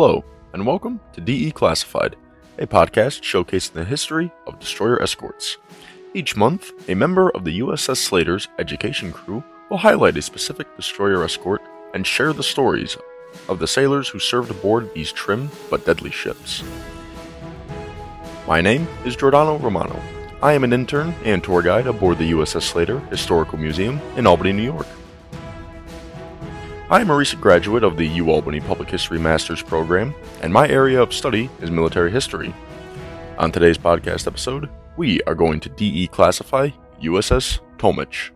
Hello, and welcome to DE Classified, a podcast showcasing the history of destroyer escorts. Each month, a member of the USS Slater's education crew will highlight a specific destroyer escort and share the stories of the sailors who served aboard these trim but deadly ships. My name is Giordano Romano. I am an intern and tour guide aboard the USS Slater Historical Museum in Albany, New York. I am a recent graduate of the UAlbany Public History Master's Program, and my area of study is military history. On today's podcast episode, we are going to DE classify USS Tomich.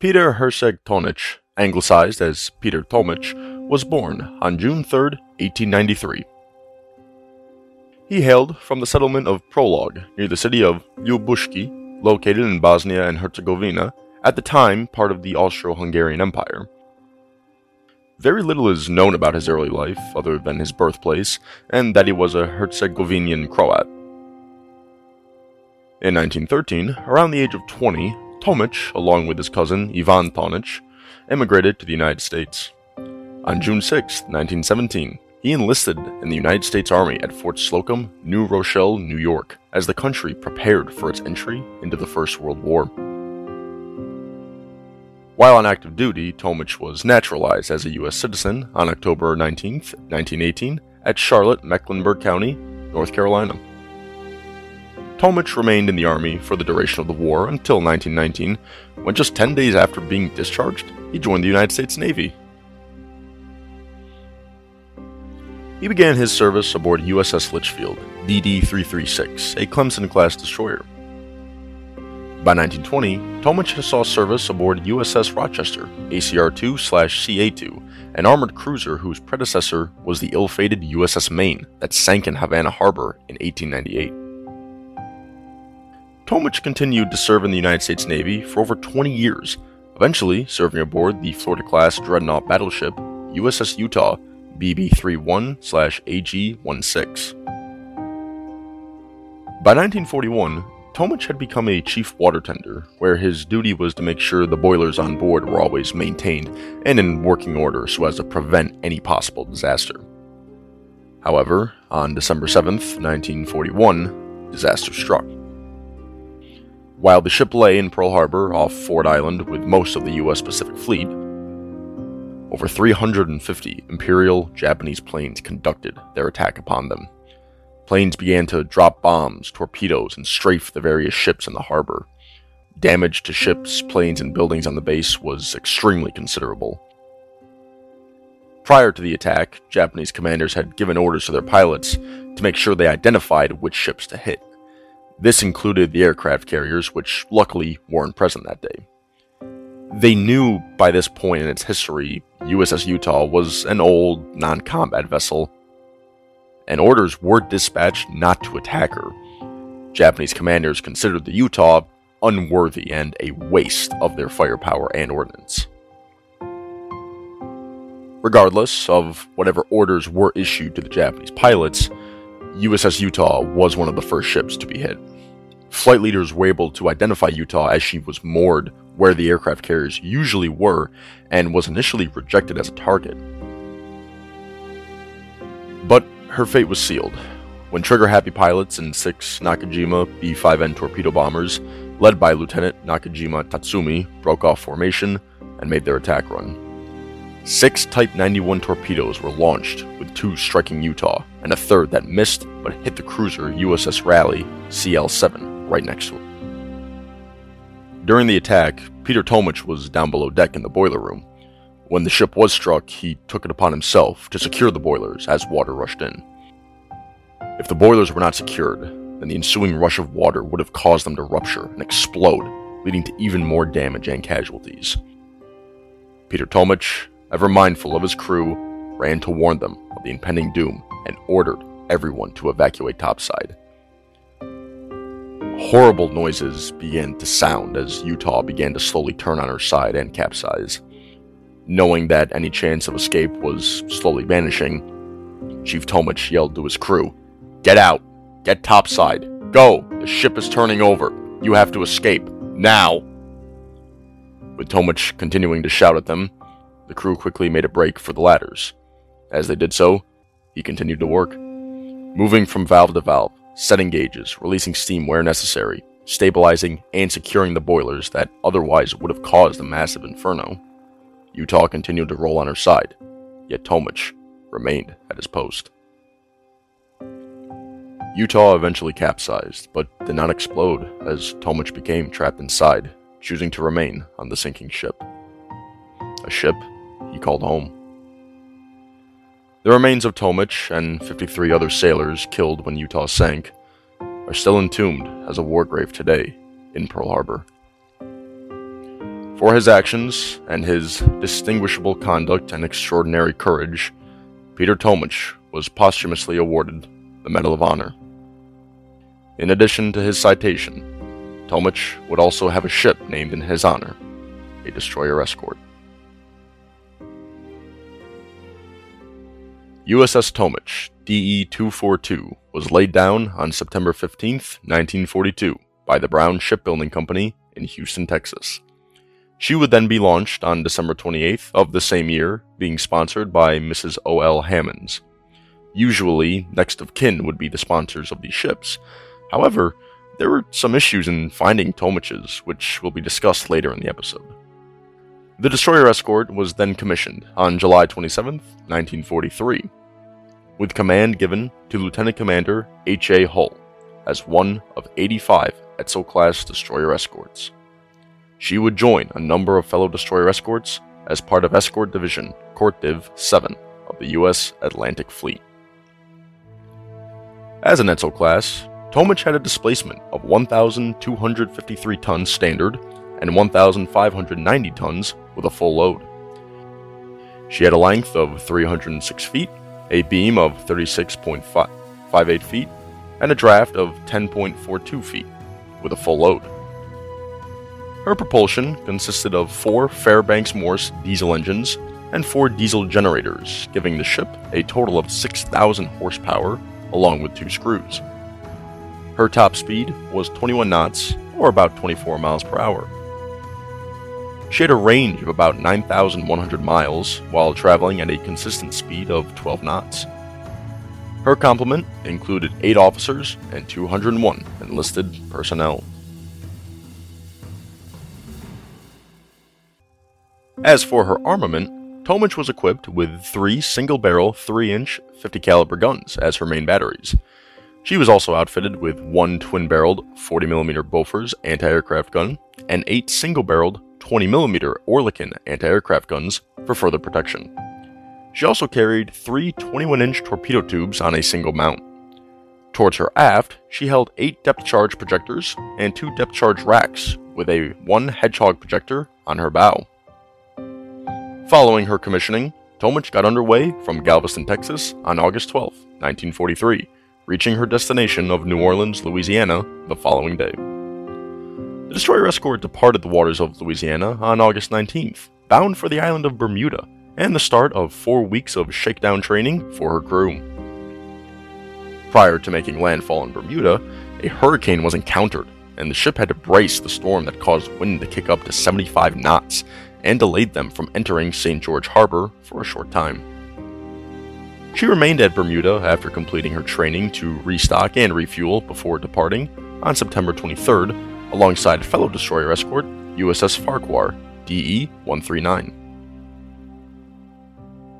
Peter Herceg Tonich, anglicized as Peter Tomich, was born on June 3, 1893. He hailed from the settlement of Prolog near the city of Ljubushki, located in Bosnia and Herzegovina, at the time part of the Austro Hungarian Empire. Very little is known about his early life, other than his birthplace, and that he was a Herzegovinian Croat. In 1913, around the age of 20, Tomich, along with his cousin Ivan Tonich, emigrated to the United States. On June 6, 1917, he enlisted in the United States Army at Fort Slocum, New Rochelle, New York, as the country prepared for its entry into the First World War. While on active duty, Tomich was naturalized as a U.S. citizen on October 19, 1918, at Charlotte, Mecklenburg County, North Carolina. Tomich remained in the Army for the duration of the war until 1919, when just 10 days after being discharged, he joined the United States Navy. He began his service aboard USS Litchfield, DD 336, a Clemson class destroyer. By 1920, Tomich saw service aboard USS Rochester, ACR 2 CA 2, an armored cruiser whose predecessor was the ill fated USS Maine that sank in Havana Harbor in 1898. Tomich continued to serve in the United States Navy for over 20 years, eventually serving aboard the Florida class dreadnought battleship USS Utah BB 31 AG 16. By 1941, Tomich had become a chief water tender, where his duty was to make sure the boilers on board were always maintained and in working order so as to prevent any possible disaster. However, on December 7, 1941, disaster struck. While the ship lay in Pearl Harbor off Ford Island with most of the U.S. Pacific Fleet, over 350 Imperial Japanese planes conducted their attack upon them. Planes began to drop bombs, torpedoes, and strafe the various ships in the harbor. Damage to ships, planes, and buildings on the base was extremely considerable. Prior to the attack, Japanese commanders had given orders to their pilots to make sure they identified which ships to hit. This included the aircraft carriers, which luckily weren't present that day. They knew by this point in its history USS Utah was an old, non combat vessel and orders were dispatched not to attack her. Japanese commanders considered the Utah unworthy and a waste of their firepower and ordnance. Regardless of whatever orders were issued to the Japanese pilots, USS Utah was one of the first ships to be hit. Flight leaders were able to identify Utah as she was moored where the aircraft carriers usually were and was initially rejected as a target. But her fate was sealed when trigger happy pilots and six Nakajima B 5N torpedo bombers, led by Lieutenant Nakajima Tatsumi, broke off formation and made their attack run. Six Type 91 torpedoes were launched, with two striking Utah, and a third that missed but hit the cruiser USS Raleigh CL 7 right next to it. During the attack, Peter Tomich was down below deck in the boiler room, when the ship was struck, he took it upon himself to secure the boilers as water rushed in. If the boilers were not secured, then the ensuing rush of water would have caused them to rupture and explode, leading to even more damage and casualties. Peter Tomich, ever mindful of his crew, ran to warn them of the impending doom and ordered everyone to evacuate topside. Horrible noises began to sound as Utah began to slowly turn on her side and capsize. Knowing that any chance of escape was slowly vanishing, Chief Tomich yelled to his crew, Get out! Get topside! Go! The ship is turning over! You have to escape! Now! With Tomich continuing to shout at them, the crew quickly made a break for the ladders. As they did so, he continued to work, moving from valve to valve, setting gauges, releasing steam where necessary, stabilizing and securing the boilers that otherwise would have caused a massive inferno. Utah continued to roll on her side, yet Tomich remained at his post. Utah eventually capsized, but did not explode as Tomich became trapped inside, choosing to remain on the sinking ship. A ship he called home. The remains of Tomich and 53 other sailors killed when Utah sank are still entombed as a war grave today in Pearl Harbor. For his actions and his distinguishable conduct and extraordinary courage, Peter Tomich was posthumously awarded the Medal of Honor. In addition to his citation, Tomich would also have a ship named in his honor, a destroyer escort. USS Tomich, DE 242, was laid down on September 15, 1942, by the Brown Shipbuilding Company in Houston, Texas. She would then be launched on December 28th of the same year, being sponsored by Mrs. O.L. Hammonds. Usually, next of kin would be the sponsors of these ships. However, there were some issues in finding Tomiches, which will be discussed later in the episode. The destroyer escort was then commissioned on July 27, 1943, with command given to Lieutenant Commander H.A. Hull as one of 85 Edsall class destroyer escorts. She would join a number of fellow destroyer escorts as part of Escort Division CortDiv 7 of the U.S. Atlantic Fleet. As an Edsall class, Tomich had a displacement of 1,253 tons standard and 1,590 tons with a full load. She had a length of 306 feet, a beam of 36.58 feet, and a draft of 10.42 feet, with a full load. Her propulsion consisted of four Fairbanks Morse diesel engines and four diesel generators, giving the ship a total of 6,000 horsepower along with two screws. Her top speed was 21 knots, or about 24 miles per hour. She had a range of about 9,100 miles while traveling at a consistent speed of 12 knots. Her complement included 8 officers and 201 enlisted personnel. As for her armament, Tomich was equipped with three single-barrel 3-inch 50 caliber guns as her main batteries. She was also outfitted with one twin-barreled 40mm Bofors anti-aircraft gun and eight single-barreled 20mm Oerlikon anti-aircraft guns for further protection. She also carried three 21-inch torpedo tubes on a single mount. Towards her aft, she held eight depth charge projectors and two depth charge racks with a one Hedgehog projector on her bow. Following her commissioning, Tomich got underway from Galveston, Texas on August 12, 1943, reaching her destination of New Orleans, Louisiana the following day. The destroyer escort departed the waters of Louisiana on August 19th, bound for the island of Bermuda, and the start of four weeks of shakedown training for her crew. Prior to making landfall in Bermuda, a hurricane was encountered, and the ship had to brace the storm that caused wind to kick up to 75 knots and delayed them from entering St. George Harbor for a short time. She remained at Bermuda after completing her training to restock and refuel before departing on September 23rd alongside fellow destroyer escort USS Farquhar DE 139.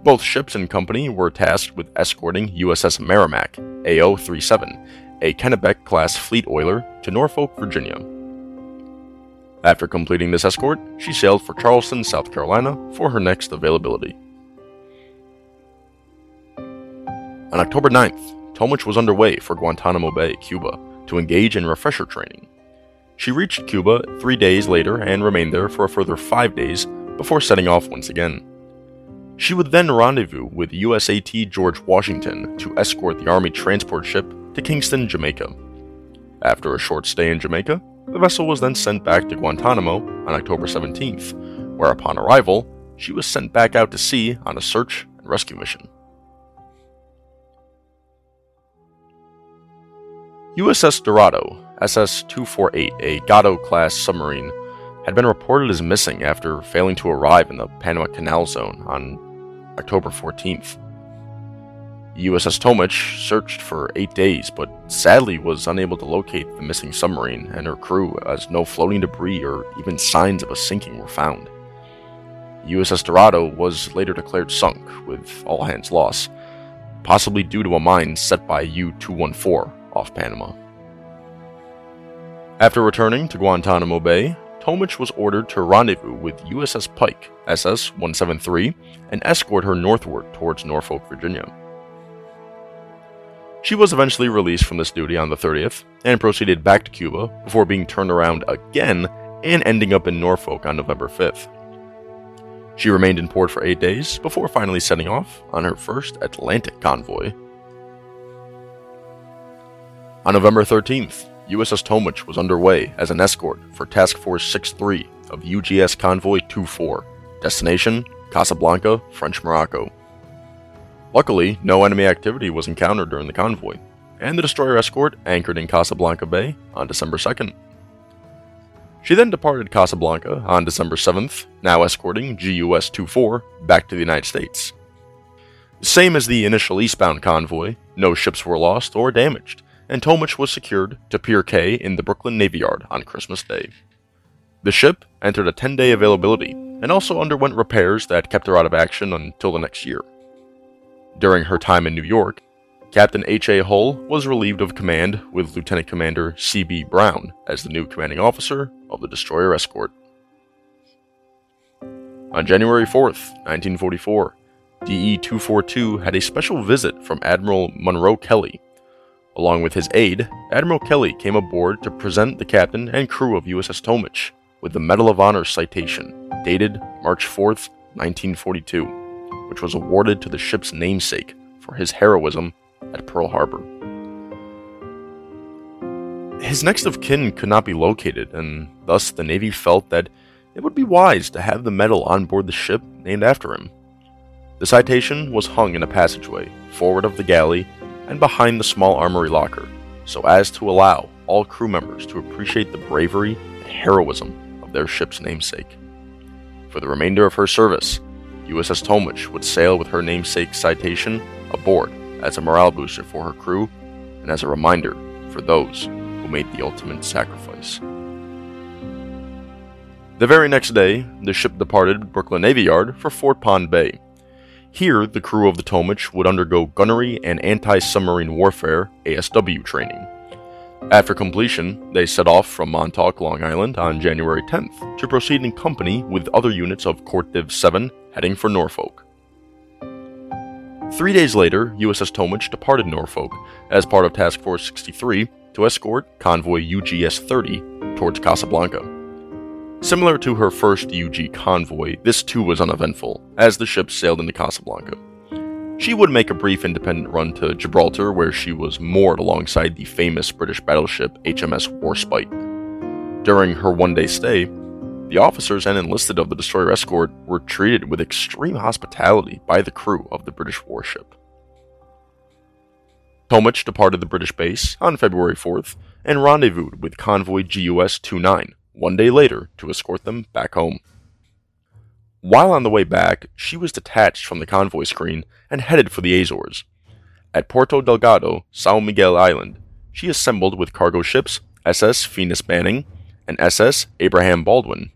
Both ships and company were tasked with escorting USS Merrimack AO 37, a Kennebec class fleet oiler, to Norfolk, Virginia. After completing this escort, she sailed for Charleston, South Carolina for her next availability. On October 9th, Tomich was underway for Guantanamo Bay, Cuba, to engage in refresher training. She reached Cuba three days later and remained there for a further five days before setting off once again. She would then rendezvous with USAT George Washington to escort the Army transport ship to Kingston, Jamaica. After a short stay in Jamaica, the vessel was then sent back to Guantanamo on October 17th, where upon arrival, she was sent back out to sea on a search and rescue mission. USS Dorado SS 248, a Gato class submarine, had been reported as missing after failing to arrive in the Panama Canal Zone on October 14th. USS Tomich searched for eight days, but sadly was unable to locate the missing submarine and her crew as no floating debris or even signs of a sinking were found. USS Dorado was later declared sunk, with all hands lost, possibly due to a mine set by U 214 off Panama. After returning to Guantanamo Bay, Tomich was ordered to rendezvous with USS Pike, SS 173, and escort her northward towards Norfolk, Virginia. She was eventually released from this duty on the 30th and proceeded back to Cuba before being turned around again and ending up in Norfolk on November 5th. She remained in port for eight days before finally setting off on her first Atlantic convoy. On November 13th, USS Tomich was underway as an escort for Task Force 6-3 of UGS Convoy 2-4, destination Casablanca, French Morocco. Luckily, no enemy activity was encountered during the convoy, and the destroyer escort anchored in Casablanca Bay on December 2nd. She then departed Casablanca on December 7th, now escorting GUS 24 back to the United States. Same as the initial eastbound convoy, no ships were lost or damaged, and Tomich was secured to Pier K in the Brooklyn Navy Yard on Christmas Day. The ship entered a 10 day availability and also underwent repairs that kept her out of action until the next year. During her time in New York, Captain H.A. Hull was relieved of command with Lieutenant Commander C.B. Brown as the new commanding officer of the destroyer escort. On January 4th, 1944, DE 242 had a special visit from Admiral Monroe Kelly. Along with his aide, Admiral Kelly came aboard to present the captain and crew of USS Tomich with the Medal of Honor citation dated March 4th, 1942 which was awarded to the ship's namesake for his heroism at Pearl Harbor. His next of kin could not be located, and thus the Navy felt that it would be wise to have the medal on board the ship named after him. The citation was hung in a passageway, forward of the galley, and behind the small armory locker, so as to allow all crew members to appreciate the bravery and heroism of their ship's namesake. For the remainder of her service, USS Tomich would sail with her namesake citation aboard as a morale booster for her crew and as a reminder for those who made the ultimate sacrifice. The very next day, the ship departed Brooklyn Navy Yard for Fort Pond Bay. Here, the crew of the Tomich would undergo gunnery and anti submarine warfare ASW training. After completion, they set off from Montauk, Long Island on January 10th to proceed in company with other units of CortDiv 7 heading for Norfolk. Three days later, USS Tomich departed Norfolk as part of Task Force 63 to escort convoy UGS 30 towards Casablanca. Similar to her first UG convoy, this too was uneventful, as the ship sailed into Casablanca. She would make a brief independent run to Gibraltar, where she was moored alongside the famous British battleship HMS Warspite. During her one day stay, the officers and enlisted of the destroyer escort were treated with extreme hospitality by the crew of the British warship. Tomich departed the British base on February 4th and rendezvoused with convoy GUS 29 one day later to escort them back home. While on the way back, she was detached from the convoy screen and headed for the Azores. At Porto Delgado, Sao Miguel Island, she assembled with cargo ships SS Venus Banning and SS Abraham Baldwin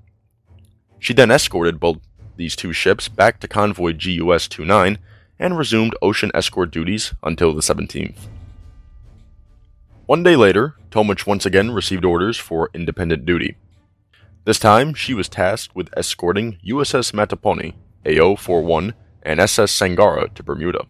she then escorted both these two ships back to convoy GUS 29 and resumed ocean escort duties until the 17th. One day later, Tomich once again received orders for independent duty. This time, she was tasked with escorting USS Mattaponi, AO 41, and SS Sangara to Bermuda.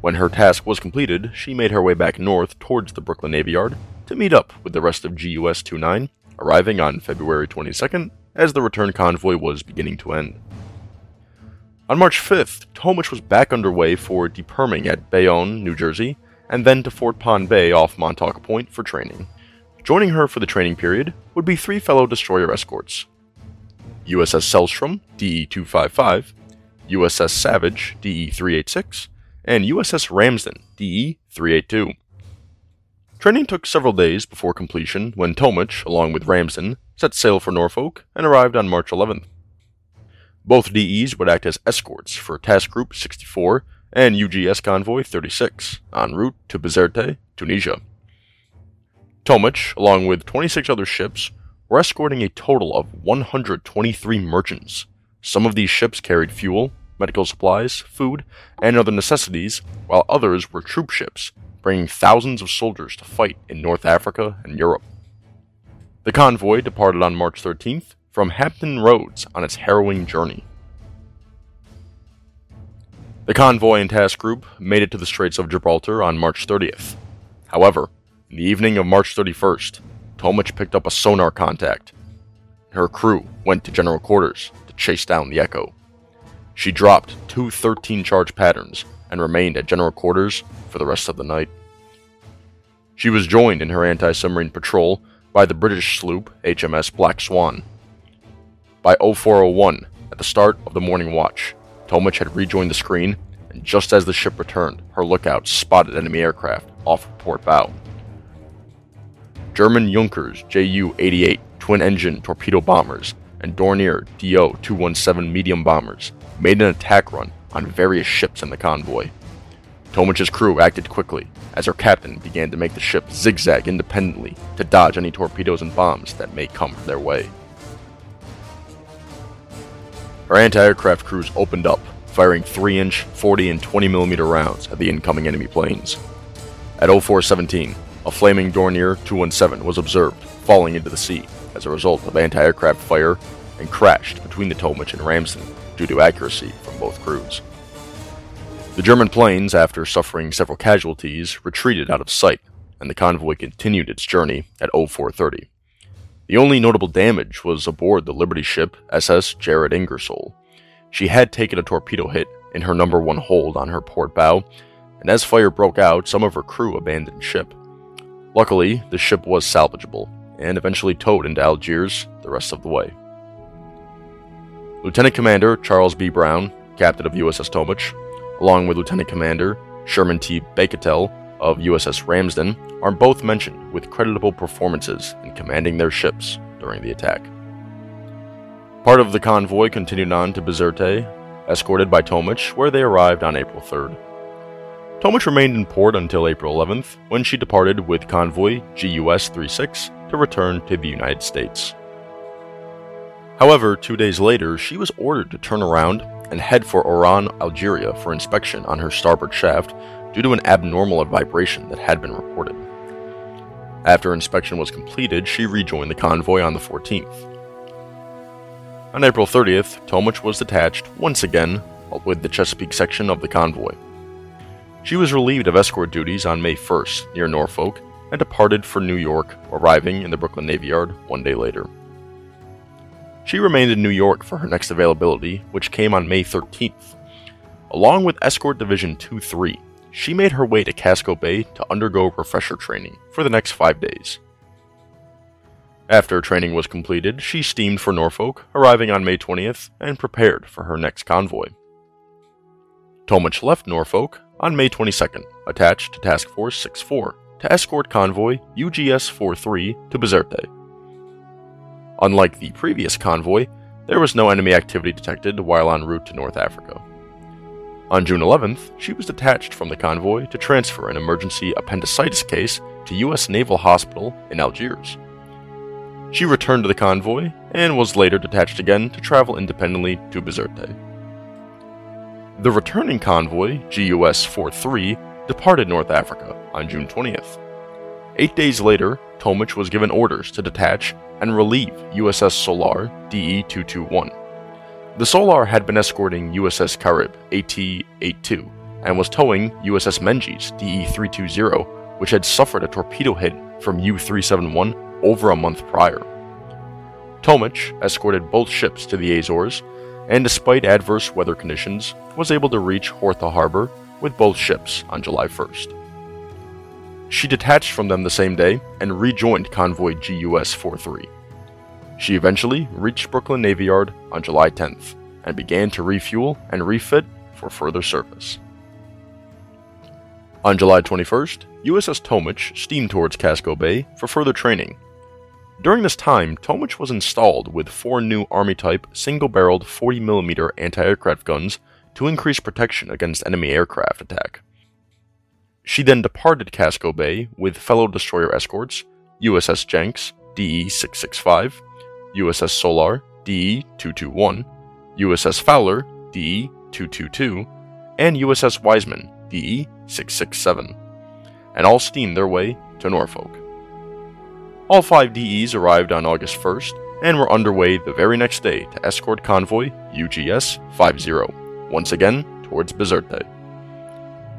When her task was completed, she made her way back north towards the Brooklyn Navy Yard to meet up with the rest of GUS 29, arriving on February 22nd as the return convoy was beginning to end. On March 5th, Tomich was back underway for deperming at Bayonne, New Jersey, and then to Fort Pond Bay off Montauk Point for training. Joining her for the training period would be three fellow destroyer escorts USS Sellstrom, DE 255, USS Savage, DE 386, and USS Ramsden, DE 382. Training took several days before completion when Tomich, along with Ramsden, set sail for Norfolk and arrived on March 11th. Both DEs would act as escorts for Task Group 64 and UGS Convoy 36 en route to Bizerte, Tunisia. Tomich, along with 26 other ships, were escorting a total of 123 merchants. Some of these ships carried fuel, medical supplies, food, and other necessities, while others were troop ships, bringing thousands of soldiers to fight in North Africa and Europe. The convoy departed on March 13th from Hampton Roads on its harrowing journey. The convoy and task group made it to the Straits of Gibraltar on March 30th. However, in the evening of March 31st, Tomich picked up a sonar contact. Her crew went to general quarters to chase down the Echo. She dropped two 13 charge patterns and remained at general quarters for the rest of the night. She was joined in her anti submarine patrol by the British sloop HMS Black Swan. By 0401, at the start of the morning watch, Tomich had rejoined the screen, and just as the ship returned, her lookout spotted enemy aircraft off port bow. German Junkers Ju 88 twin engine torpedo bombers and Dornier Do 217 medium bombers made an attack run on various ships in the convoy. Tomich's crew acted quickly as her captain began to make the ship zigzag independently to dodge any torpedoes and bombs that may come their way. Her anti-aircraft crews opened up, firing 3-inch, 40 and 20 millimeter rounds at the incoming enemy planes. At 0417, a flaming Dornier 217 was observed falling into the sea as a result of anti-aircraft fire and crashed between the Tomich and Ramsden due to accuracy from both crews. The German planes, after suffering several casualties, retreated out of sight, and the convoy continued its journey at 0430. The only notable damage was aboard the Liberty ship SS Jared Ingersoll. She had taken a torpedo hit in her number one hold on her port bow, and as fire broke out, some of her crew abandoned ship. Luckily, the ship was salvageable, and eventually towed into Algiers the rest of the way. Lieutenant Commander Charles B. Brown, captain of USS Tomich, along with Lieutenant Commander Sherman T. Baketel of USS Ramsden, are both mentioned with creditable performances in commanding their ships during the attack. Part of the convoy continued on to Bizerte, escorted by Tomich, where they arrived on April 3rd. Tomich remained in port until April 11th, when she departed with convoy GUS 36 to return to the United States. However, two days later, she was ordered to turn around and head for Oran, Algeria for inspection on her starboard shaft due to an abnormal vibration that had been reported. After inspection was completed, she rejoined the convoy on the 14th. On April 30th, Tomich was detached once again with the Chesapeake section of the convoy. She was relieved of escort duties on May 1st near Norfolk and departed for New York, arriving in the Brooklyn Navy Yard one day later. She remained in New York for her next availability, which came on May 13th. Along with Escort Division 2 3, she made her way to Casco Bay to undergo refresher training for the next five days. After training was completed, she steamed for Norfolk, arriving on May 20th, and prepared for her next convoy. Tomich left Norfolk on May 22nd, attached to Task Force 64, to escort convoy UGS 43 to Bizerte. Unlike the previous convoy, there was no enemy activity detected while en route to North Africa. On June 11th, she was detached from the convoy to transfer an emergency appendicitis case to U.S. Naval Hospital in Algiers. She returned to the convoy and was later detached again to travel independently to Bizerte. The returning convoy, GUS 43, departed North Africa on June 20th. Eight days later, Tomich was given orders to detach and relieve USS Solar DE 221. The Solar had been escorting USS Carib AT 82 and was towing USS Menges DE 320, which had suffered a torpedo hit from U 371 over a month prior. Tomich escorted both ships to the Azores and despite adverse weather conditions, was able to reach Horta Harbor with both ships on July 1st. She detached from them the same day and rejoined convoy GUS 43. She eventually reached Brooklyn Navy Yard on July 10th and began to refuel and refit for further service. On July 21st, USS Tomich steamed towards Casco Bay for further training. During this time, Tomich was installed with four new Army type single barreled 40mm anti aircraft guns to increase protection against enemy aircraft attack. She then departed Casco Bay with fellow destroyer escorts USS Jenks DE 665, USS Solar DE 221, USS Fowler DE 222, and USS Wiseman DE 667, and all steamed their way to Norfolk. All five DEs arrived on August 1st and were underway the very next day to escort convoy UGS 50, once again towards Bizerte.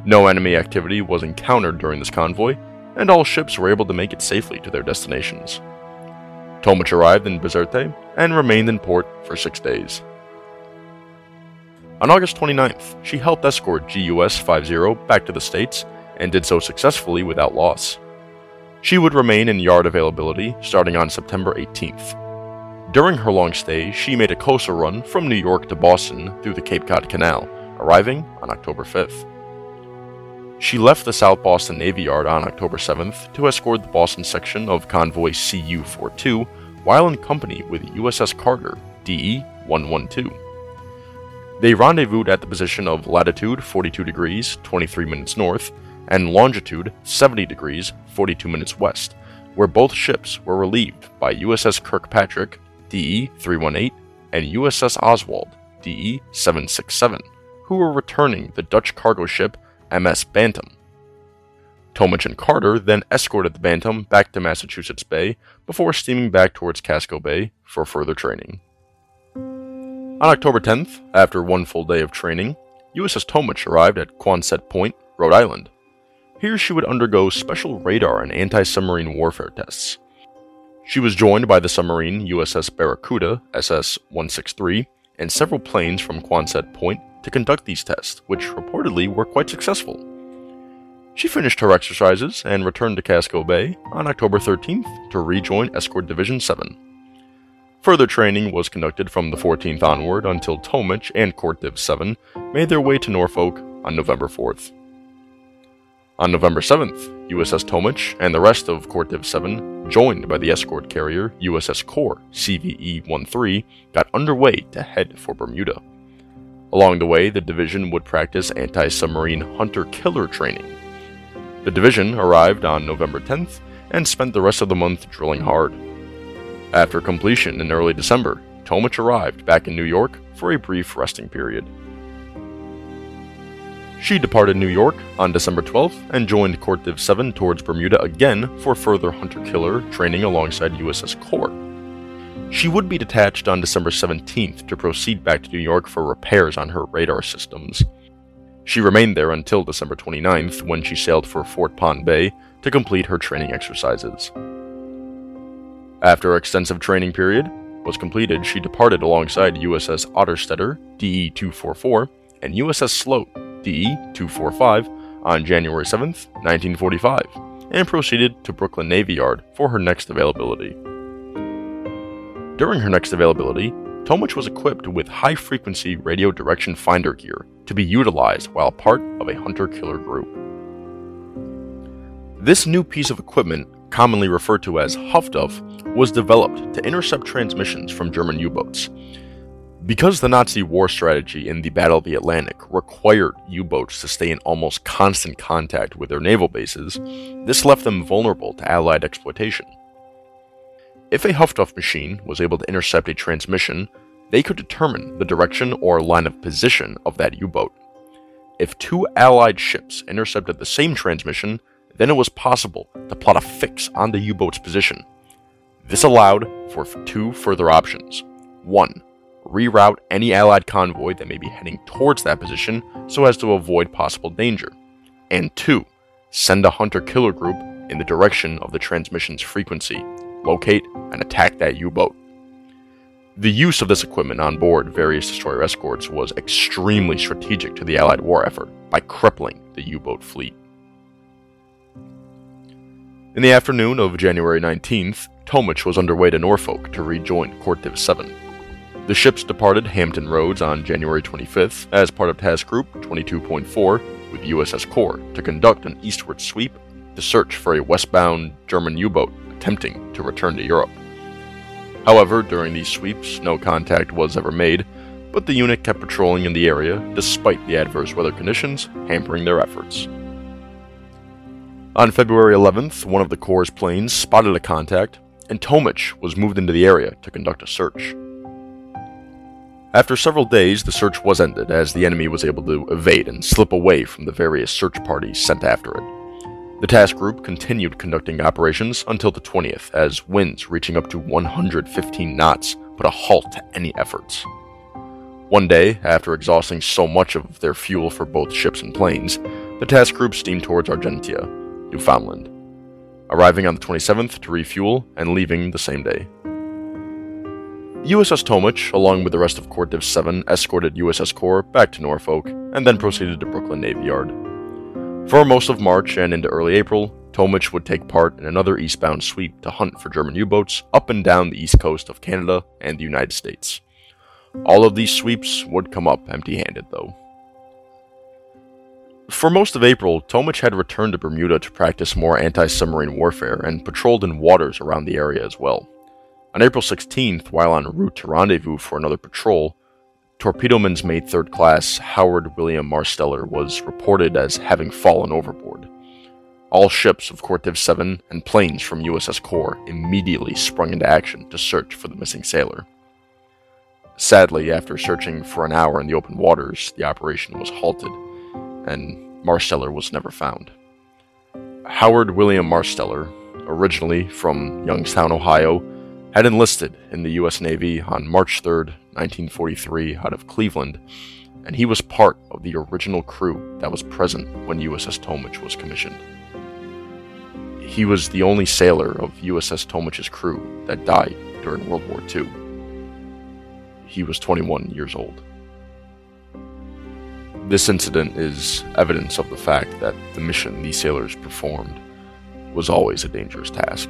No enemy activity was encountered during this convoy, and all ships were able to make it safely to their destinations. Tomich arrived in Bizerte and remained in port for six days. On August 29th, she helped escort GUS 50 back to the States and did so successfully without loss. She would remain in yard availability starting on September 18th. During her long stay, she made a coastal run from New York to Boston through the Cape Cod Canal, arriving on October 5th. She left the South Boston Navy Yard on October 7th to escort the Boston section of convoy CU 42 while in company with USS Carter DE 112. They rendezvoused at the position of latitude 42 degrees 23 minutes north and longitude 70 degrees 42 minutes west, where both ships were relieved by USS Kirkpatrick DE 318 and USS Oswald DE 767, who were returning the Dutch cargo ship MS Bantam. Tomich and Carter then escorted the Bantam back to Massachusetts Bay before steaming back towards Casco Bay for further training. On October 10th, after one full day of training, USS Tomich arrived at Quonset Point, Rhode Island. Here she would undergo special radar and anti submarine warfare tests. She was joined by the submarine USS Barracuda SS 163 and several planes from Quonset Point to conduct these tests, which reportedly were quite successful. She finished her exercises and returned to Casco Bay on October 13th to rejoin Escort Division 7. Further training was conducted from the 14th onward until Tomich and CortDiv 7 made their way to Norfolk on November 4th. On November 7th, USS Tomich and the rest of CortDiv 7, joined by the escort carrier USS Core CVE 13, got underway to head for Bermuda. Along the way, the division would practice anti submarine hunter killer training. The division arrived on November 10th and spent the rest of the month drilling hard. After completion in early December, Tomich arrived back in New York for a brief resting period. She departed New York on December 12th and joined CortDiv 7 towards Bermuda again for further hunter killer training alongside USS Core. She would be detached on December 17th to proceed back to New York for repairs on her radar systems. She remained there until December 29th when she sailed for Fort Pond Bay to complete her training exercises. After her extensive training period was completed, she departed alongside USS Otterstetter DE 244 and USS Sloat DE 245 on January 7, 1945, and proceeded to Brooklyn Navy Yard for her next availability. During her next availability, Tomich was equipped with high frequency radio direction finder gear to be utilized while part of a hunter killer group. This new piece of equipment, commonly referred to as Huffduff, was developed to intercept transmissions from German U boats because the Nazi war strategy in the Battle of the Atlantic required U boats to stay in almost constant contact with their naval bases, this left them vulnerable to Allied exploitation. If a Huffduff machine was able to intercept a transmission, they could determine the direction or line of position of that U boat. If two Allied ships intercepted the same transmission, then it was possible to plot a fix on the U boat's position. This allowed for two further options. One, reroute any Allied convoy that may be heading towards that position so as to avoid possible danger. And 2. Send a hunter killer group in the direction of the transmission's frequency, locate and attack that U boat. The use of this equipment on board various destroyer escorts was extremely strategic to the Allied war effort by crippling the U boat fleet. In the afternoon of January 19th, Tomich was underway to Norfolk to rejoin CortDiv 7. The ships departed Hampton Roads on January 25th as part of Task Group 22.4 with USS Core to conduct an eastward sweep to search for a westbound German U boat attempting to return to Europe. However, during these sweeps, no contact was ever made, but the unit kept patrolling in the area despite the adverse weather conditions hampering their efforts. On February 11th, one of the Core's planes spotted a contact, and Tomich was moved into the area to conduct a search. After several days, the search was ended as the enemy was able to evade and slip away from the various search parties sent after it. The task group continued conducting operations until the 20th, as winds reaching up to 115 knots put a halt to any efforts. One day, after exhausting so much of their fuel for both ships and planes, the task group steamed towards Argentia, Newfoundland, arriving on the 27th to refuel and leaving the same day. USS Tomich, along with the rest of CortDiv 7, escorted USS Core back to Norfolk and then proceeded to Brooklyn Navy Yard. For most of March and into early April, Tomich would take part in another eastbound sweep to hunt for German U boats up and down the east coast of Canada and the United States. All of these sweeps would come up empty handed, though. For most of April, Tomich had returned to Bermuda to practice more anti submarine warfare and patrolled in waters around the area as well. On April 16th, while en route to rendezvous for another patrol, Torpedoman's mate third class Howard William Marsteller was reported as having fallen overboard. All ships of CortDiv 7 and planes from USS Core immediately sprung into action to search for the missing sailor. Sadly, after searching for an hour in the open waters, the operation was halted, and Marsteller was never found. Howard William Marsteller, originally from Youngstown, Ohio, had enlisted in the U.S. Navy on March 3, 1943, out of Cleveland, and he was part of the original crew that was present when USS Tomich was commissioned. He was the only sailor of USS Tomich's crew that died during World War II. He was 21 years old. This incident is evidence of the fact that the mission these sailors performed was always a dangerous task.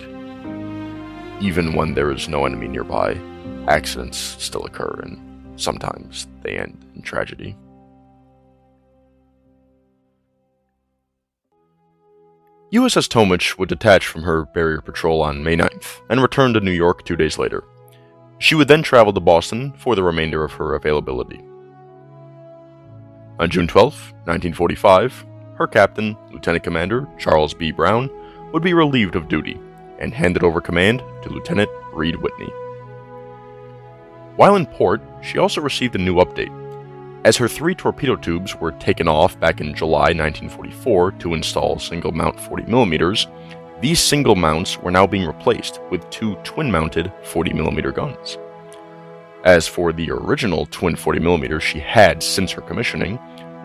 Even when there is no enemy nearby, accidents still occur and sometimes they end in tragedy. USS Tomich would detach from her barrier patrol on May 9th and return to New York two days later. She would then travel to Boston for the remainder of her availability. On June 12, 1945, her captain, Lieutenant Commander Charles B. Brown, would be relieved of duty and handed over command to Lieutenant Reed Whitney. While in port, she also received a new update. As her three torpedo tubes were taken off back in July 1944 to install single mount 40mm, these single mounts were now being replaced with two twin mounted 40mm guns. As for the original twin 40mm she had since her commissioning,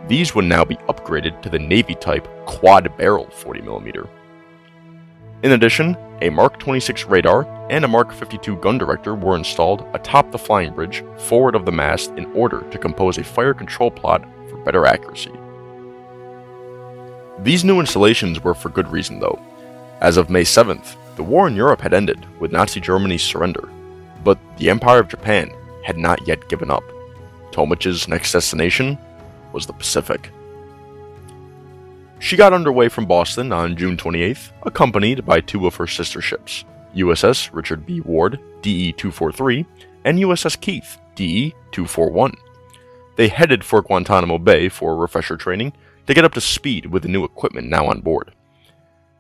these would now be upgraded to the Navy type quad barrel 40mm. In addition, a Mark 26 radar and a Mark 52 gun director were installed atop the flying bridge forward of the mast in order to compose a fire control plot for better accuracy. These new installations were for good reason, though. As of May 7th, the war in Europe had ended with Nazi Germany's surrender, but the Empire of Japan had not yet given up. Tomich's next destination was the Pacific. She got underway from Boston on June 28th, accompanied by two of her sister ships, USS Richard B. Ward, DE 243, and USS Keith, DE 241. They headed for Guantanamo Bay for refresher training to get up to speed with the new equipment now on board.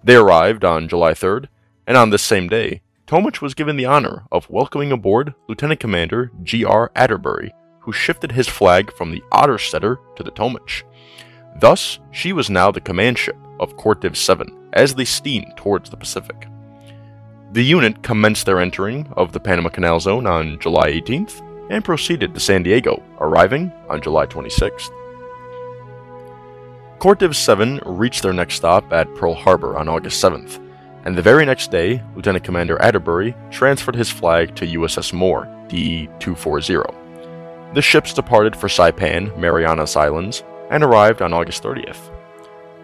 They arrived on July 3rd, and on this same day, Tomich was given the honor of welcoming aboard Lieutenant Commander G.R. Atterbury, who shifted his flag from the Otter Otterstetter to the Tomich. Thus, she was now the command ship of Corps 7 as they steamed towards the Pacific. The unit commenced their entering of the Panama Canal Zone on July 18th and proceeded to San Diego, arriving on July 26th. Corps 7 reached their next stop at Pearl Harbor on August 7th, and the very next day, Lieutenant Commander Atterbury transferred his flag to USS Moore, DE 240. The ships departed for Saipan, Marianas Islands, and arrived on August 30th.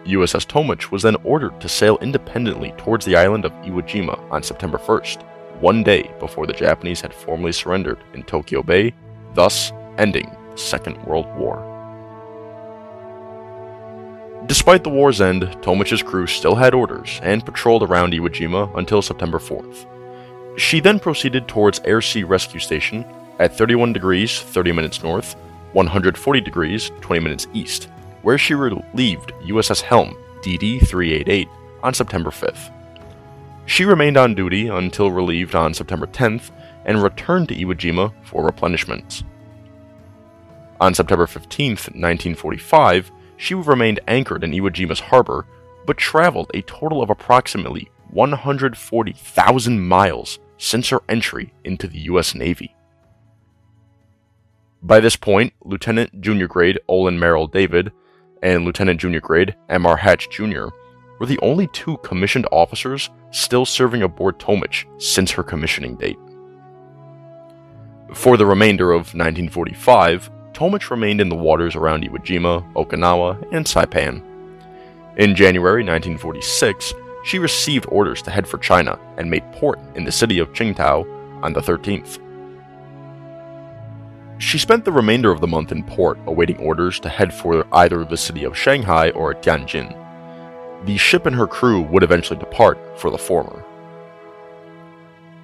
USS Tomich was then ordered to sail independently towards the island of Iwo Jima on September 1st, one day before the Japanese had formally surrendered in Tokyo Bay, thus ending the Second World War. Despite the war's end, Tomich's crew still had orders and patrolled around Iwo Jima until September 4th. She then proceeded towards Air Sea Rescue Station at 31 degrees 30 minutes north, 140 degrees 20 minutes east, where she relieved USS Helm DD 388 on September 5th. She remained on duty until relieved on September 10th and returned to Iwo Jima for replenishments. On September 15, 1945, she remained anchored in Iwo Jima's harbor, but traveled a total of approximately 140,000 miles since her entry into the U.S. Navy. By this point, Lieutenant Junior Grade Olin Merrill David and Lieutenant Junior Grade M.R. Hatch Jr. were the only two commissioned officers still serving aboard Tomich since her commissioning date. For the remainder of 1945, Tomich remained in the waters around Iwo Jima, Okinawa, and Saipan. In January 1946, she received orders to head for China and made port in the city of Qingdao on the 13th. She spent the remainder of the month in port awaiting orders to head for either the city of Shanghai or Tianjin. The ship and her crew would eventually depart for the former.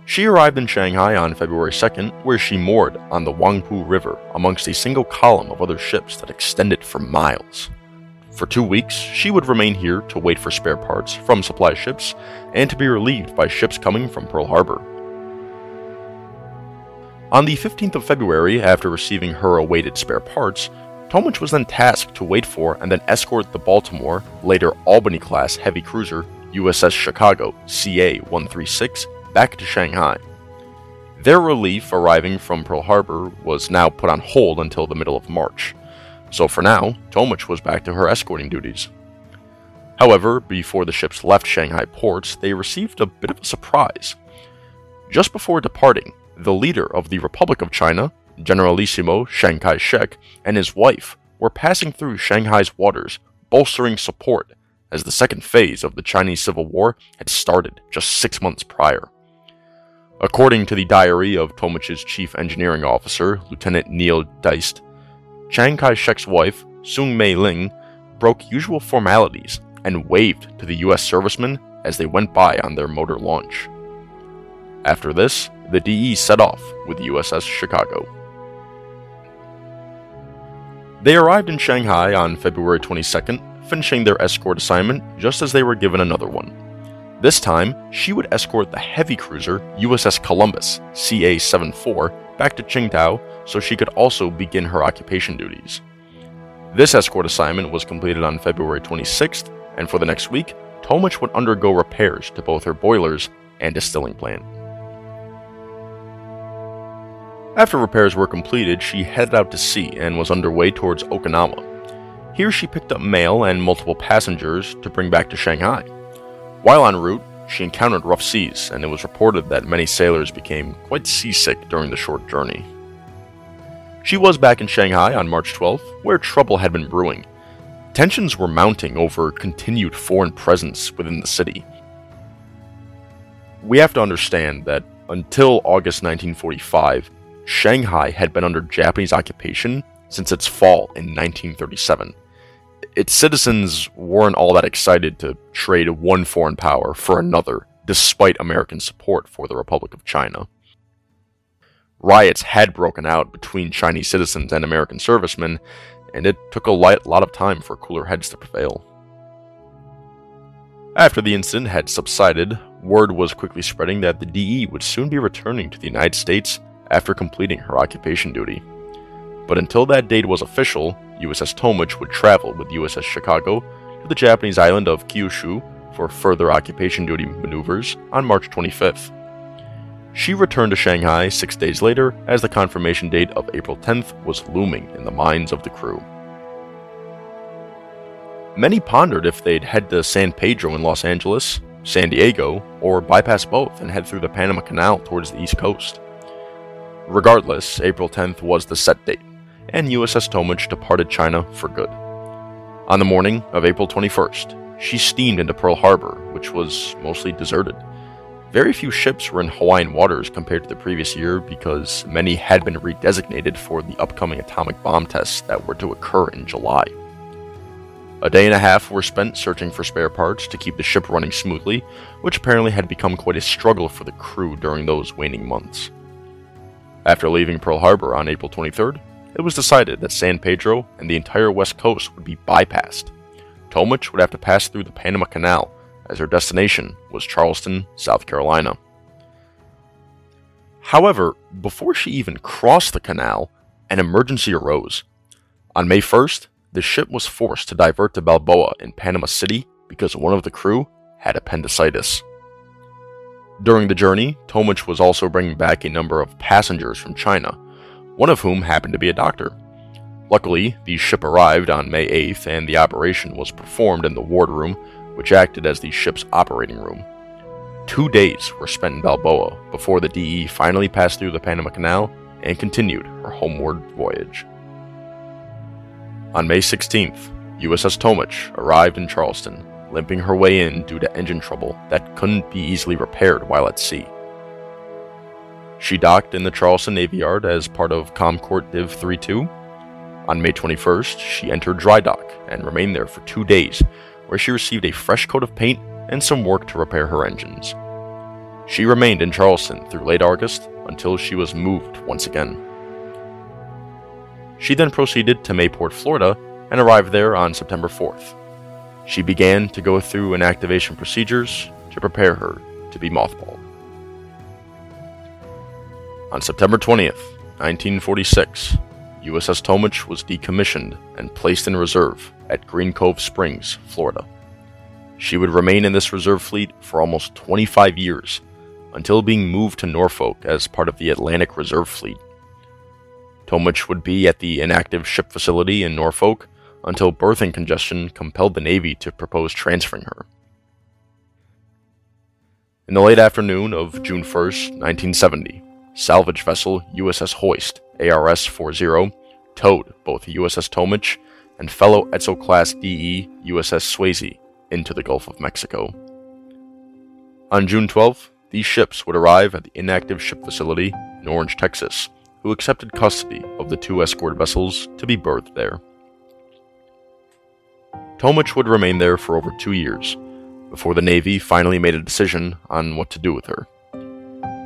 She arrived in Shanghai on February 2nd, where she moored on the Wangpu River amongst a single column of other ships that extended for miles. For two weeks, she would remain here to wait for spare parts from supply ships and to be relieved by ships coming from Pearl Harbor. On the 15th of February, after receiving her awaited spare parts, Tomich was then tasked to wait for and then escort the Baltimore, later Albany class heavy cruiser USS Chicago CA 136 back to Shanghai. Their relief arriving from Pearl Harbor was now put on hold until the middle of March, so for now, Tomich was back to her escorting duties. However, before the ships left Shanghai ports, they received a bit of a surprise. Just before departing, the leader of the Republic of China, Generalissimo Chiang Kai shek, and his wife were passing through Shanghai's waters, bolstering support as the second phase of the Chinese Civil War had started just six months prior. According to the diary of Tomich's chief engineering officer, Lieutenant Neil Deist, Chiang Kai shek's wife, Sung Mei Ling, broke usual formalities and waved to the US servicemen as they went by on their motor launch. After this, the DE set off with the USS Chicago. They arrived in Shanghai on February 22nd, finishing their escort assignment just as they were given another one. This time, she would escort the heavy cruiser USS Columbus CA 74 back to Qingdao so she could also begin her occupation duties. This escort assignment was completed on February 26th, and for the next week, Tomich would undergo repairs to both her boilers and distilling plant. After repairs were completed, she headed out to sea and was underway towards Okinawa. Here she picked up mail and multiple passengers to bring back to Shanghai. While en route, she encountered rough seas, and it was reported that many sailors became quite seasick during the short journey. She was back in Shanghai on March 12th, where trouble had been brewing. Tensions were mounting over continued foreign presence within the city. We have to understand that until August 1945, Shanghai had been under Japanese occupation since its fall in 1937 its citizens weren't all that excited to trade one foreign power for another, despite American support for the Republic of China. Riots had broken out between Chinese citizens and American servicemen, and it took a lot of time for cooler heads to prevail. After the incident had subsided, word was quickly spreading that the DE would soon be returning to the United States after completing her occupation duty. But until that date was official, USS Tomich would travel with USS Chicago to the Japanese island of Kyushu for further occupation duty maneuvers on March 25th. She returned to Shanghai six days later as the confirmation date of April 10th was looming in the minds of the crew. Many pondered if they'd head to San Pedro in Los Angeles, San Diego, or bypass both and head through the Panama Canal towards the East Coast. Regardless, April 10th was the set date, and USS Tomich departed China for good. On the morning of April 21st, she steamed into Pearl Harbor, which was mostly deserted. Very few ships were in Hawaiian waters compared to the previous year because many had been redesignated for the upcoming atomic bomb tests that were to occur in July. A day and a half were spent searching for spare parts to keep the ship running smoothly, which apparently had become quite a struggle for the crew during those waning months. After leaving Pearl Harbor on April 23rd, it was decided that San Pedro and the entire west coast would be bypassed. Tomich would have to pass through the Panama Canal, as her destination was Charleston, South Carolina. However, before she even crossed the canal, an emergency arose. On May 1st, the ship was forced to divert to Balboa in Panama City because one of the crew had appendicitis. During the journey, Tomich was also bringing back a number of passengers from China, one of whom happened to be a doctor. Luckily, the ship arrived on May 8th and the operation was performed in the wardroom, which acted as the ship's operating room. Two days were spent in Balboa before the DE finally passed through the Panama Canal and continued her homeward voyage. On May 16th, USS Tomich arrived in Charleston, limping her way in due to engine trouble that couldn't be easily repaired while at sea. She docked in the Charleston Navy Yard as part of ComCortDiv 32. On May 21st, she entered dry dock and remained there for two days, where she received a fresh coat of paint and some work to repair her engines. She remained in Charleston through late August until she was moved once again. She then proceeded to Mayport, Florida, and arrived there on September 4th. She began to go through inactivation procedures to prepare her to be mothballed. On September 20th, 1946, USS Tomich was decommissioned and placed in reserve at Green Cove Springs, Florida. She would remain in this reserve fleet for almost 25 years until being moved to Norfolk as part of the Atlantic Reserve Fleet. Tomich would be at the inactive ship facility in Norfolk until berthing congestion compelled the Navy to propose transferring her. In the late afternoon of June 1st, 1970, salvage vessel USS Hoist, ARS 40, towed both USS Tomich and fellow Edsall class DE USS Swayze into the Gulf of Mexico. On June 12th, these ships would arrive at the inactive ship facility in Orange, Texas, who accepted custody of the two escort vessels to be berthed there. Tomich would remain there for over two years before the Navy finally made a decision on what to do with her.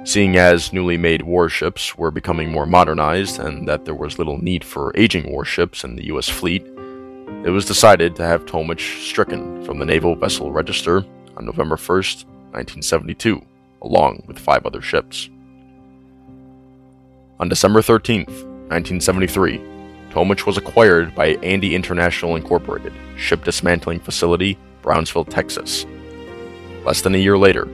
Seeing as newly made warships were becoming more modernized and that there was little need for aging warships in the U.S. fleet, it was decided to have Tomich stricken from the Naval Vessel Register on November 1, 1972 along with five other ships. On December 13, 1973, Tomich was acquired by Andy International Incorporated, ship dismantling facility, Brownsville, Texas. Less than a year later,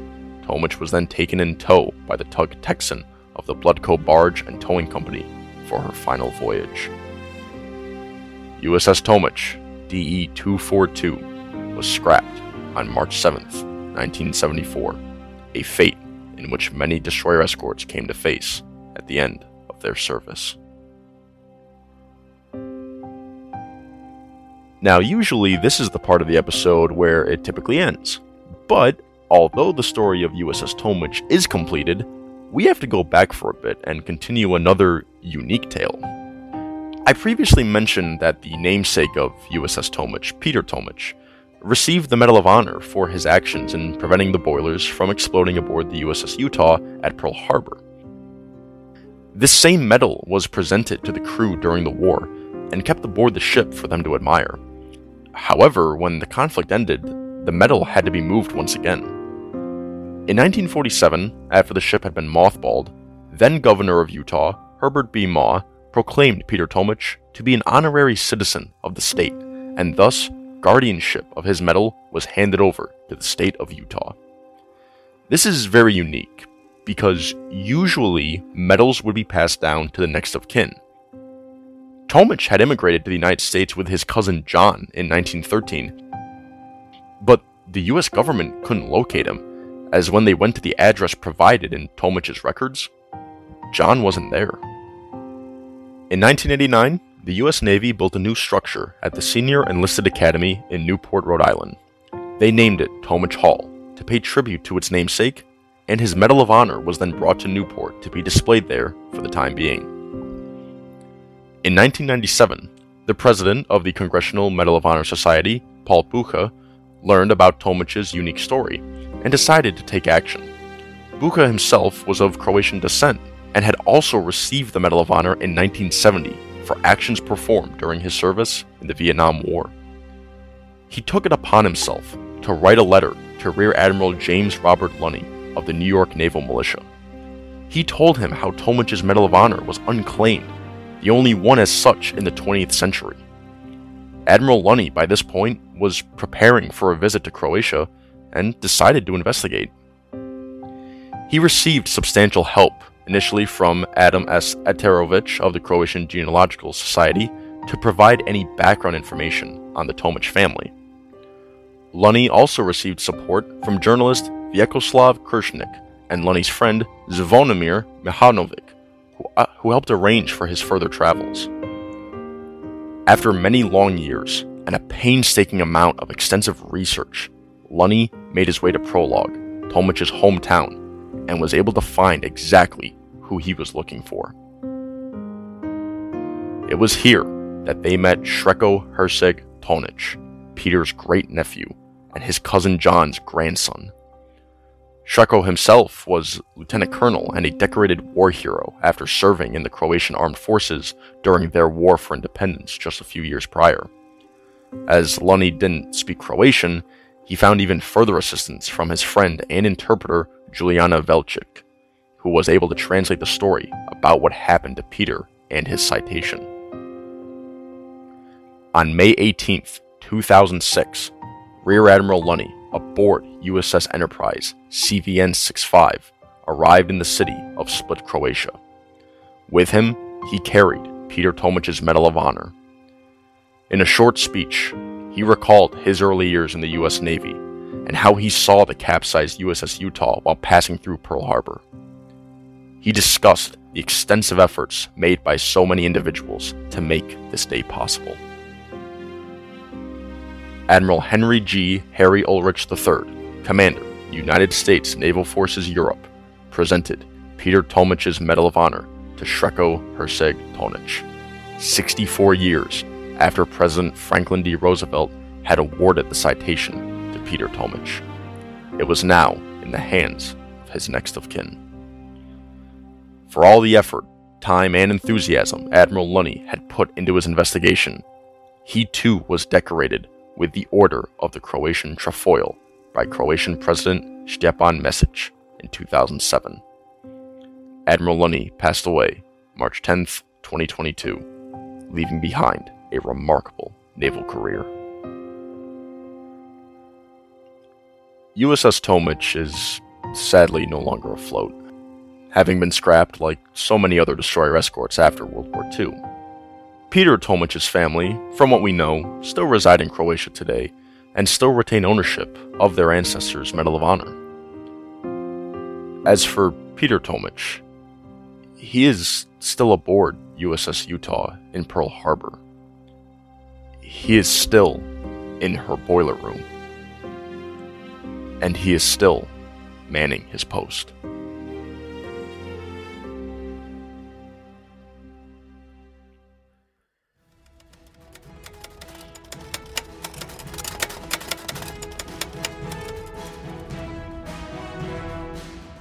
Tomich was then taken in tow by the tug Texan of the Bloodco Barge and Towing Company for her final voyage. USS Tomich, DE 242, was scrapped on March 7, 1974 a fate in which many destroyer escorts came to face at the end of their service. Now, usually, this is the part of the episode where it typically ends. But, although the story of USS Tomich is completed, we have to go back for a bit and continue another unique tale. I previously mentioned that the namesake of USS Tomich, Peter Tomich, received the Medal of Honor for his actions in preventing the boilers from exploding aboard the USS Utah at Pearl Harbor. This same medal was presented to the crew during the war and kept aboard the ship for them to admire. However, when the conflict ended, the medal had to be moved once again. In 1947, after the ship had been mothballed, then Governor of Utah, Herbert B. Maw, proclaimed Peter Tomich to be an honorary citizen of the state, and thus guardianship of his medal was handed over to the state of Utah. This is very unique because usually medals would be passed down to the next of kin. Tomich had immigrated to the United States with his cousin John in 1913, but the US government couldn't locate him, as when they went to the address provided in Tomich's records, John wasn't there. In 1989, the U.S. Navy built a new structure at the Senior Enlisted Academy in Newport, Rhode Island. They named it Tomich Hall to pay tribute to its namesake, and his Medal of Honor was then brought to Newport to be displayed there for the time being. In 1997, the president of the Congressional Medal of Honor Society, Paul Bucha, learned about Tomich's unique story and decided to take action. Bucha himself was of Croatian descent and had also received the Medal of Honor in 1970 for actions performed during his service in the Vietnam War. He took it upon himself to write a letter to Rear Admiral James Robert Lunny of the New York Naval Militia. He told him how Tomich's Medal of Honor was unclaimed, the only one as such in the 20th century. Admiral Lunny, by this point, was preparing for a visit to Croatia and decided to investigate. He received substantial help initially from Adam S. Eterovic of the Croatian Genealogical Society to provide any background information on the Tomich family. Lunny also received support from journalist Vyacheslav Krshnik and Lunny's friend Zvonimir Mihanovic, who, uh, helped arrange for his further travels. After many long years and a painstaking amount of extensive research, Lunny made his way to Prolog, Tomich's hometown, and was able to find exactly who he was looking for. It was here that they met Srečko Herceg Tomich, Peter's great nephew, and his cousin John's grandson. Srečko himself was lieutenant colonel and a decorated war hero after serving in the Croatian armed forces during their war for independence just a few years prior. As Lunny didn't speak Croatian, he found even further assistance from his friend and interpreter Juliana Velchik, who was able to translate the story about what happened to Peter and his citation. On May 18, 2006, Rear Admiral Lunny aboard USS Enterprise CVN 65 arrived in the city of Split, Croatia. With him, he carried Peter Tomich's Medal of Honor. In a short speech, he recalled his early years in the U.S. Navy and how he saw the capsized USS Utah while passing through Pearl Harbor. He discussed the extensive efforts made by so many individuals to make this day possible. Admiral Henry G. Harry Ulrich III, Commander, United States Naval Forces Europe, presented Peter Tomich's Medal of Honor to Srečko Herceg Tomich, 64 years after President Franklin D. Roosevelt had awarded the citation to Peter Tomich. It was now in the hands of his next of kin. For all the effort, time, and enthusiasm Admiral Lunny had put into his investigation, he too was decorated with the Order of the Croatian Trefoil by Croatian President Stjepan Mesic in 2007. Admiral Lunny passed away March 10, 2022, leaving behind a remarkable naval career. USS Tomich is sadly no longer afloat, having been scrapped like so many other destroyer escorts after World War II. Peter Tomich's family, from what we know, still reside in Croatia today and still retain ownership of their ancestors' Medal of Honor. As for Peter Tomich, he is still aboard USS Utah in Pearl Harbor. He is still in her boiler room. And he is still manning his post.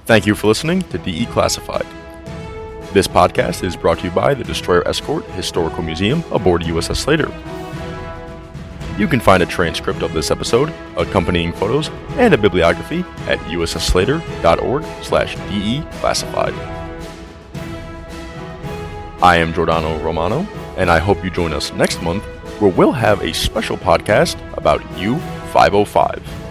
Thank you for listening to DE Classified. This podcast is brought to you by the Destroyer Escort Historical Museum aboard USS Slater. You can find a transcript of this episode, accompanying photos, and a bibliography at ussslater.org slash declassified. I am Giordano Romano, and I hope you join us next month where we'll have a special podcast about U-505.